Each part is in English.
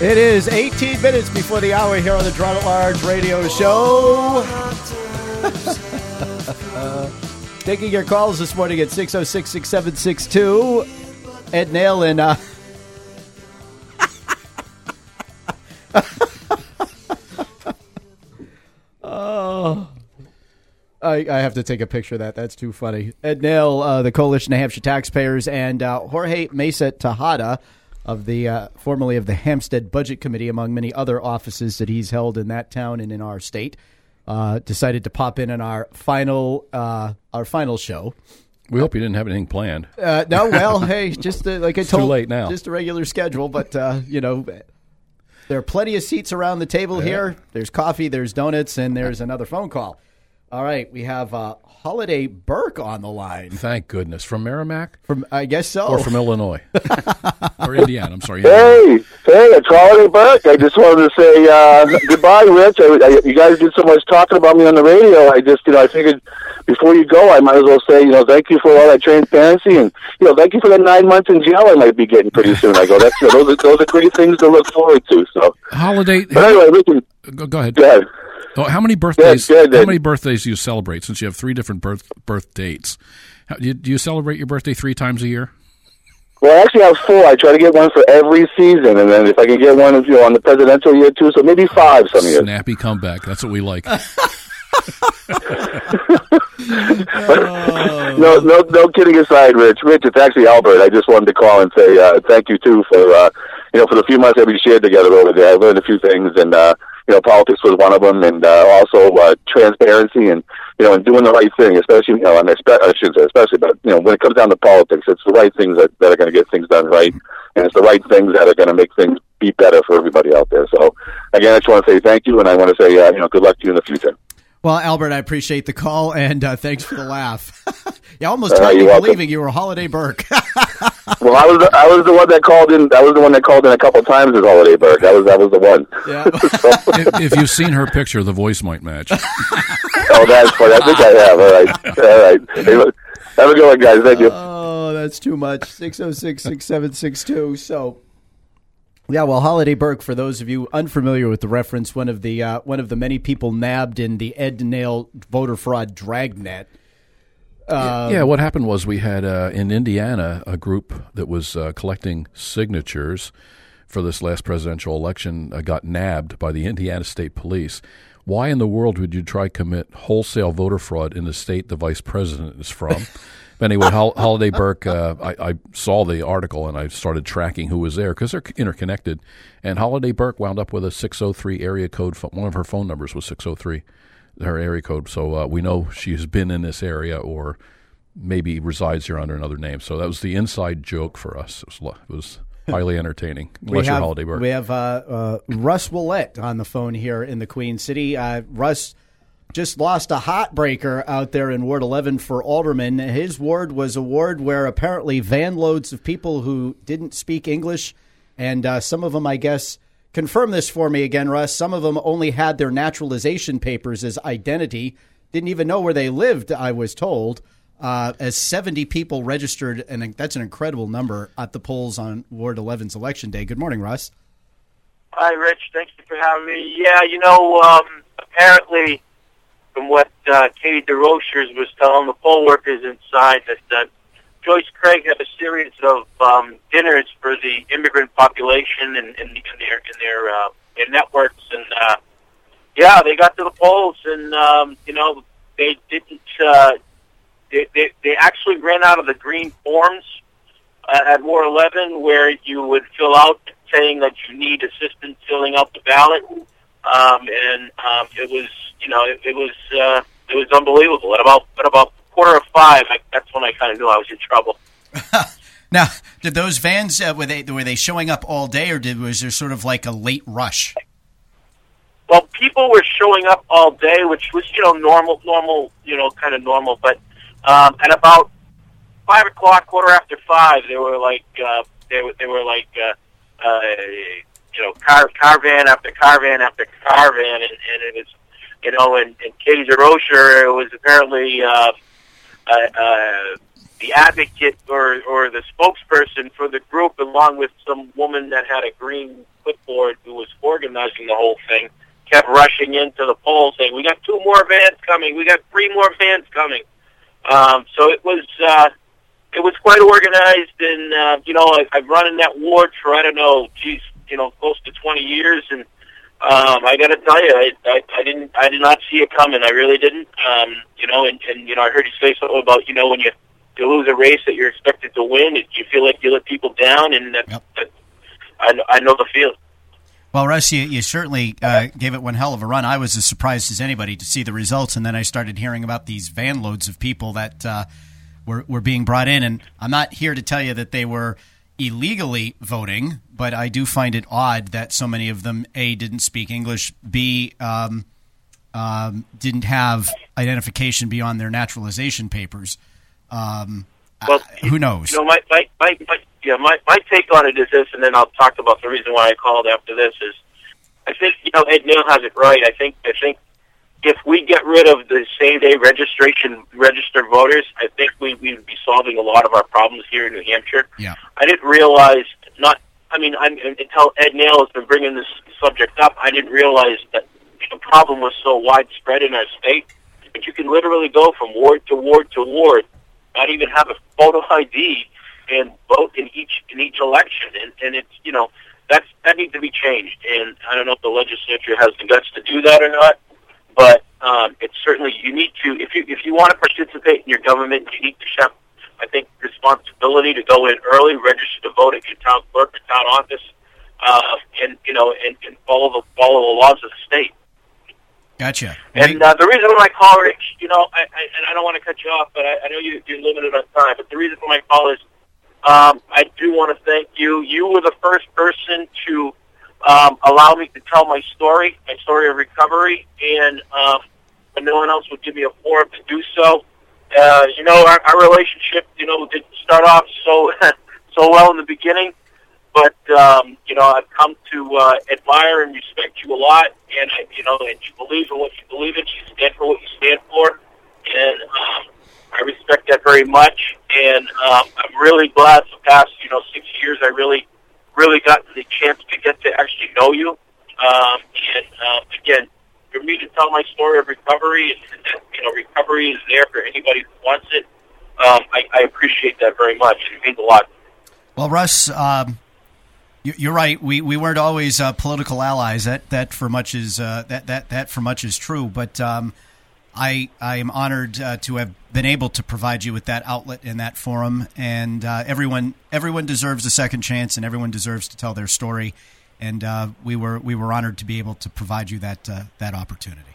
It is 18 minutes before the hour here on the at Large Radio Show. taking your calls this morning at 606 6762. Ed Naile and. Uh, oh. I, I have to take a picture of that. That's too funny. Ed Naile, uh, the Coalition of Hampshire Taxpayers, and uh, Jorge Mesa Tejada of the uh, formerly of the Hampstead Budget Committee, among many other offices that he's held in that town and in our state, uh, decided to pop in on our final uh, our final show. We hope you didn't have anything planned. Uh, no, well, hey, just uh, like I told, too late now. just a regular schedule, but uh, you know. There are plenty of seats around the table here. There's coffee, there's donuts, and there's another phone call. All right, we have uh, Holiday Burke on the line Thank goodness. From Merrimack from, I guess so. or from Illinois or Indiana? I'm sorry. Indiana. Hey, hey, it's Holiday Burke. I just wanted to say uh, goodbye, Rich. I, I, you guys did so much talking about me on the radio. I just, you know, I figured before you go, I might as well say, you know, thank you for all that transparency, and you know, thank you for the nine months in jail I might be getting pretty soon. I go, that's you know, those are those are great things to look forward to. So, Holiday. but anyway, listen, Go, go ahead. go ahead. Oh, how many birthdays? good, how many birthdays do you celebrate? Since you have three different birth birth dates, how, do, you, do you celebrate your birthday three times a year? Well, I actually have four. I try to get one for every season, and then if I can get one, you know, on the presidential year too, so maybe five some years. Snappy comeback. That's what we like. No, no, no kidding aside, Rich. Rich, it's actually Albert. I just wanted to call and say uh, thank you too for uh, you know for the few months that we shared together over there. I learned a few things, and uh, you know politics was one of them, and uh, also uh, transparency and you know and doing the right thing, especially you know and espe- I shouldn't say especially, but you know when it comes down to politics, it's the right things that, that are going to get things done right, and it's the right things that are going to make things be better for everybody out there. So again, I just want to say thank you, and I want to say uh, you know good luck to you in the future. Well, Albert, I appreciate the call and uh, thanks for the laugh. you almost Uh, me you're welcome. believing you were Holiday Burke. Well, I was the, I was the one that called in. I was the one that called in a couple times as Holiday Burke. That was that was the one. yeah. if, if you've seen her picture, the voice might match. Oh, that's funny. I think I have. All right. All right. Hey, look, Have a good one, guys. Thank you. Oh, that's too much. 606 6762. So. Yeah, well, Holiday Burke, for those of you unfamiliar with the reference, one of the uh, one of the many people nabbed in the Ed Naile voter fraud dragnet. Yeah, what happened was we had uh, in Indiana a group that was uh, collecting signatures for this last presidential election uh, got nabbed by the Indiana State Police. Why in the world would you try commit wholesale voter fraud in the state the vice president is from? But anyway, Hol- Holiday Burke, uh, I, I saw the article and I started tracking who was there because they're interconnected. And Holiday Burke wound up with a 603 area code. pho- One of her phone numbers was 603, her area code. So uh, we know she's been in this area or maybe resides here under another name. So that was the inside joke for us. It was, it was highly entertaining. You're have, Holiday Burke. we have uh, uh, Russ Ouellette on the phone here in the Queen City. Uh, Russ just lost a heartbreaker out there in Ward 11 for Alderman. His ward was a ward where apparently van loads of people who didn't speak English, and uh, some of them, I guess, confirm this for me again, Russ. Some of them only had their naturalization papers as identity, didn't even know where they lived, I was told. Uh, as 70 people registered, and that's an incredible number at the polls on Ward 11's election day. Good morning, Russ. Hi, Rich. Thank you for having me. Yeah, you know, um, apparently, from what uh, Katie Desrochers was telling the poll workers inside, that, that Joyce Craig had a series of um, dinners for the immigrant population and in, in their in their, uh, their networks, and uh, yeah, they got to the polls, and um, you know, they didn't. Uh, they, they they actually ran out of the green forms uh, at War 11 where you would fill out saying that you need assistance filling out the ballot. Um, and um, it was, you know, it, it was uh, it was unbelievable. At about at about quarter of five, I, that's when I kind of knew I was in trouble. Now, did those vans uh, were they were they showing up all day, or did was there sort of like a late rush? Well, people were showing up all day, which was you know normal, normal, you know, kind of normal. But um, at about five o'clock, quarter after five, they were like uh, they were they were like uh, uh, you know car caravan after caravan after caravan, and, and it was you know, and, and Katie Rocher was apparently uh, uh, uh, the advocate or or the spokesperson for the group, along with some woman that had a green clipboard who was organizing the whole thing kept rushing into the polls saying, "We got two more vans coming. We got three more vans coming." Um, so it was uh, it was quite organized, and uh, you know I, I've run in that ward for I don't know, geez, you know, close to twenty years, and um, I got to tell you, I, I, I didn't, I did not see it coming. I really didn't. Um, you know, and, and you know, I heard you say something about you know when you you lose a race that you're expected to win, you feel like you let people down, and that, yep. that I, I know the feeling. Well, Russ, you, you certainly uh, gave it one hell of a run. I was as surprised as anybody to see the results, and then I started hearing about these van loads of people that uh, were were being brought in. And I'm not here to tell you that they were illegally voting, but I do find it odd that so many of them a didn't speak English, b um, um, didn't have identification beyond their naturalization papers. Um, well, who knows? You know, my, my, my, my yeah, my my take on it is this, and then I'll talk about the reason why I called after this. Is I think you know Ed Naile has it right. I think I think if we get rid of the same day registration registered voters, I think we we would be solving a lot of our problems here in New Hampshire. Yeah, I didn't realize not. I mean, I'm, until Ed Naile has been bringing this subject up, I didn't realize that the problem was so widespread in our state. But you can literally go from ward to ward to ward, not even have a photo ID, and vote in each in each election. And, and it's you know that's that needs to be changed. And I don't know if the legislature has the guts to do that or not, but um, it's certainly you need to if you if you want to participate in your government, you need to have I think responsibility to go in early, register to vote at your town clerk or town office, uh, and you know and, and follow the follow the laws of the state. Gotcha. And uh, the reason for my call, Rich, you know, I, I, and I don't want to cut you off, but I, I know you, you're limited on time. But the reason for my call is um, I do want to thank you. You were the first person to um, allow me to tell my story, my story of recovery, and um, no one else would give me a forum to do so. Uh, you know, our, our relationship, you know, didn't start off so so well in the beginning, but um, you know, I've come to uh, admire and respect you a lot, and I, you know, and you believe in what you believe in. You stand for what you stand for, and um, I respect that very much, and um, I'm really glad the past you know six years I really really got the chance to get to actually know you. Um, and uh, again, for me to tell my story of recovery, and that you know recovery is there for anybody who wants it. Um, I, I appreciate that very much. It means a lot. Well, Russ, um, you're right. We we weren't always uh, political allies. That that for much is uh, that that that for much is true. But um, I I am honored uh, to have been able to provide you with that outlet and that forum. And uh, everyone everyone deserves a second chance, and everyone deserves to tell their story. And uh, we were we were honored to be able to provide you that uh, that opportunity.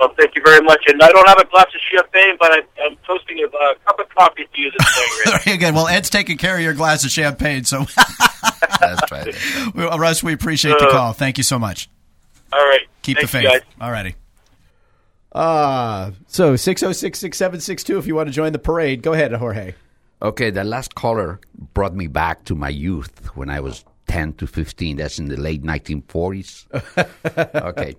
Well, thank you very much. And I don't have a glass of champagne, but I, am toasting a uh, cup of coffee to you this morning. Very good. Well, Ed's taking care of your glass of champagne, so that's right. well, Russ, we appreciate the uh, call. Thank you so much. All right. Keep Thank the faith. All righty. Uh, so 606 6762 if you want to join the parade. Go ahead, Jorge. Okay, the last caller brought me back to my youth when I was 10 to 15. That's in the late 1940s. okay.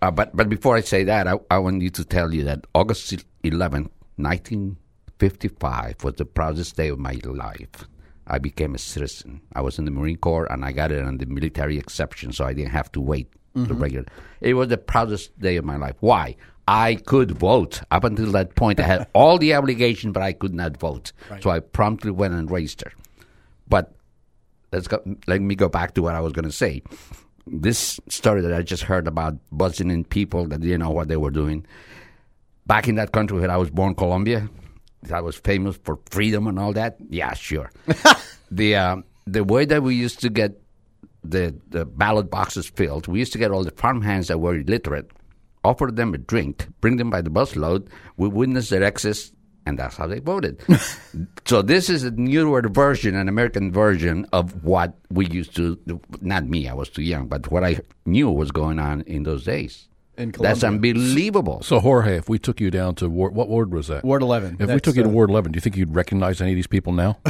Uh, but but before I say that, I, I want you to tell you that August 11, 1955 was the proudest day of my life. I became a citizen. I was in the Marine Corps and I got it on the military exception, so I didn't have to wait mm-hmm. the regular. It was the proudest day of my life. Why? I could vote. Up until that point, I had all the obligations, but I could not vote. Right. So I promptly went and registered. But let's go, let me go back to what I was going to say. This story that I just heard about buzzing in people that didn't know what they were doing. Back in that country where I was born, Colombia, that was famous for freedom and all that. Yeah, sure. the uh, the way that we used to get the the ballot boxes filled, we used to get all the farmhands that were illiterate offer them a drink, bring them by the busload, we witness their exits, and that's how they voted. so this is a newer version, an American version of what we used to. Not me, I was too young, but what I knew was going on in those days. In That's unbelievable. So Jorge, if we took you down to ward, what ward was that? Ward eleven. If That's, we took you to uh, Ward eleven, do you think you'd recognize any of these people now?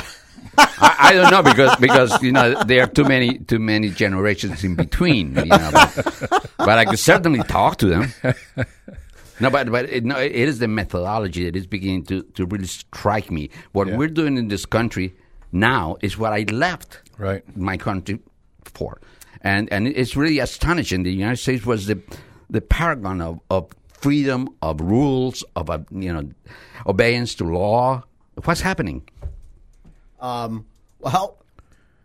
I, I, don't know because because you know there are too many too many generations in between. You know, but, but I could certainly talk to them. No, but but it, no, it is the methodology that is beginning to, to really strike me. What yeah. we're doing in this country now is what I left right my country for. And and it's really astonishing. The United States was the the paragon of, of freedom, of rules, of uh, you know, obedience to law. What's happening? Um, well,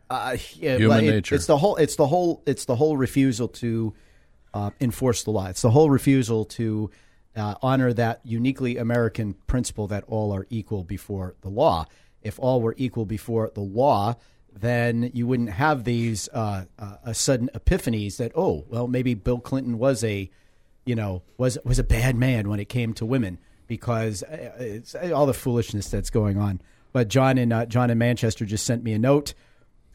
uh, yeah, Human it, nature. It's the whole. It's the whole. It's the whole refusal to uh, enforce the law. It's the whole refusal to uh, honor that uniquely American principle that all are equal before the law. If all were equal before the law, then you wouldn't have these uh, uh, sudden epiphanies that oh well maybe Bill Clinton was a you know was was a bad man when it came to women because uh, it's all the foolishness that's going on. But John in uh, John in Manchester just sent me a note.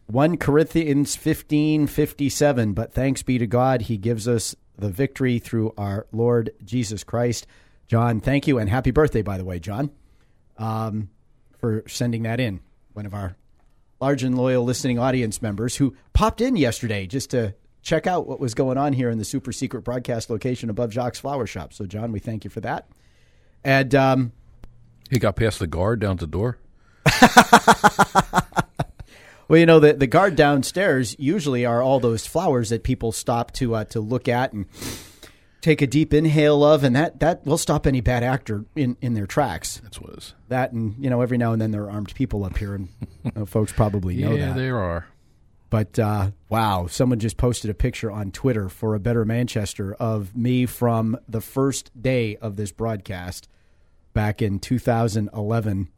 1 Corinthians 15 57. But thanks be to God, He gives us the victory through our Lord Jesus Christ. John, thank you. And happy birthday, by the way, John, um, for sending that in. One of our large and loyal listening audience members who popped in yesterday just to check out what was going on here in the super secret broadcast location above Jacques Flower Shop. So, John, we thank you for that. And um, he got past the guard down the door. well, you know the the guard downstairs usually are all those flowers that people stop to uh, to look at and take a deep inhale of, and that that will stop any bad actor in in their tracks. That's what it is. That and you know every now and then there are armed people up here, and you know, folks probably know yeah, that. there are. But uh, wow, someone just posted a picture on Twitter for a better Manchester of me from the first day of this broadcast back in 2011.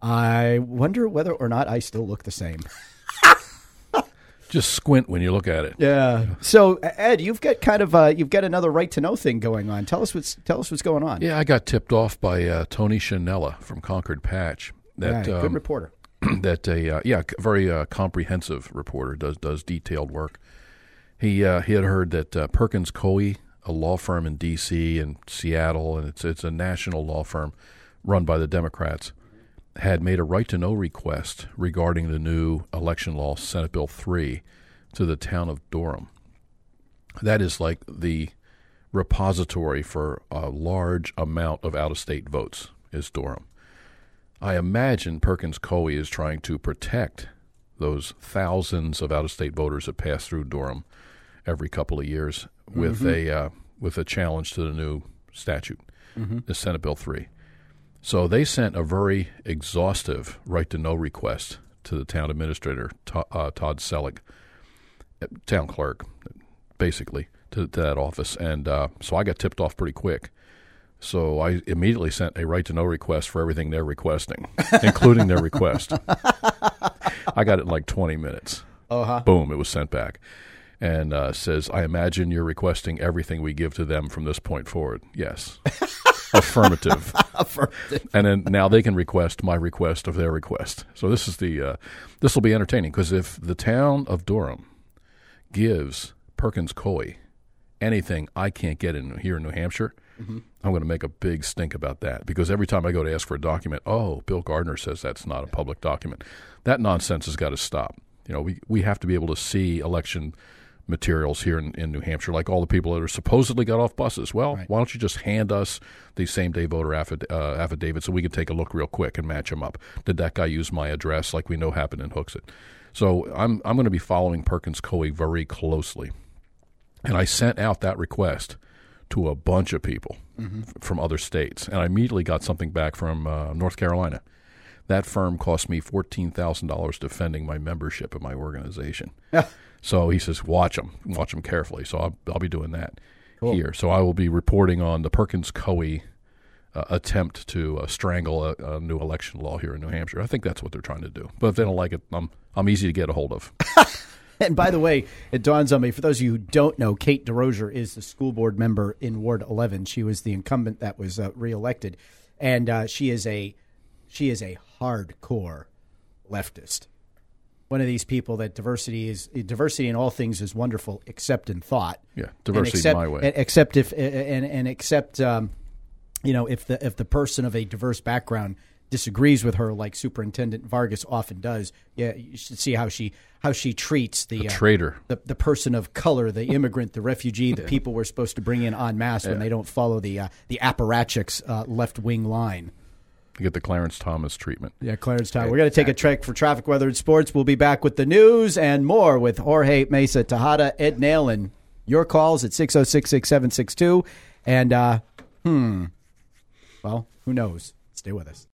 I wonder whether or not I still look the same. Just squint when you look at it. Yeah. So Ed, you've got kind of uh, you've got another right to know thing going on. Tell us what's tell us what's going on. Yeah, I got tipped off by uh, Tony Schinella from Concord Patch. That good um, reporter. that a uh, yeah very uh, comprehensive reporter does does detailed work. He uh, he had heard that uh, Perkins Coie, a law firm in D.C. and Seattle, and it's it's a national law firm run by the Democrats, had made a right to know request regarding the new election law, Senate Bill three, to the town of Durham. That is like the repository for a large amount of out of state votes is Durham. I imagine Perkins Coie is trying to protect those thousands of out of state voters that pass through Durham every couple of years with Mm-hmm. a uh, with a challenge to the new statute, Mm-hmm. the Senate Bill three. So they sent a very exhaustive right to know request to the town administrator uh, Todd Selig, uh, town clerk, basically to, to that office, and uh, so I got tipped off pretty quick. So I immediately sent a right to know request for everything they're requesting, including their request. I got it in like 20 minutes. Uh-huh. Boom, it was sent back. And uh, says, I imagine you're requesting everything we give to them from this point forward. Yes. Affirmative. Affirmative. And then now they can request my request of their request. So this is the uh, this will be entertaining because if the town of Durham gives Perkins Coie anything I can't get in here in New Hampshire, I'm going to make a big stink about that because every time I go to ask for a document, oh, Bill Gardner says that's not a public document. That nonsense has got to stop. You know, we we have to be able to see election materials here in, in New Hampshire, like all the people that are supposedly got off buses. Well, Right. why don't you just hand us the same day voter affid- uh, affidavit so we can take a look real quick and match them up? Did that guy use my address like we know happened in Hooksett? So I'm I'm going to be following Perkins Coie very closely, and I sent out that request to a bunch of people f- from other states, and I immediately got something back from uh, North Carolina. That firm cost me fourteen thousand dollars defending my membership in my organization. So he says, watch them, watch them carefully. So I'll, I'll be doing that here. So I will be reporting on the Perkins Coie uh, attempt to uh, strangle a, a new election law here in New Hampshire. I think that's what they're trying to do. But if they don't like it, I'm I'm easy to get a hold of. And by the way, it dawns on me for those of you who don't know, Kate DeRosier is the school board member in Ward 11. She was the incumbent that was uh, reelected, and uh, she is a she is a hardcore leftist. One of these people that diversity is diversity in all things is wonderful, except in thought. Yeah, diversity except, my way. Except if and and except um, you know if the if the person of a diverse background disagrees with her, like Superintendent Vargas often does, yeah, you should see how she how she treats the, uh, traitor. the the person of color, the immigrant, the refugee, the people we're supposed to bring in en masse when they don't follow the uh, the apparatchiks uh, left wing line. To get the Clarence Thomas treatment. Yeah, Clarence Thomas. We're going to take a trek for traffic, weather, and sports. We'll be back with the news and more with Jorge Mesa Tejada, Ed Naile. Your calls at 606 6762. And, uh, hmm, well, who knows? Stay with us.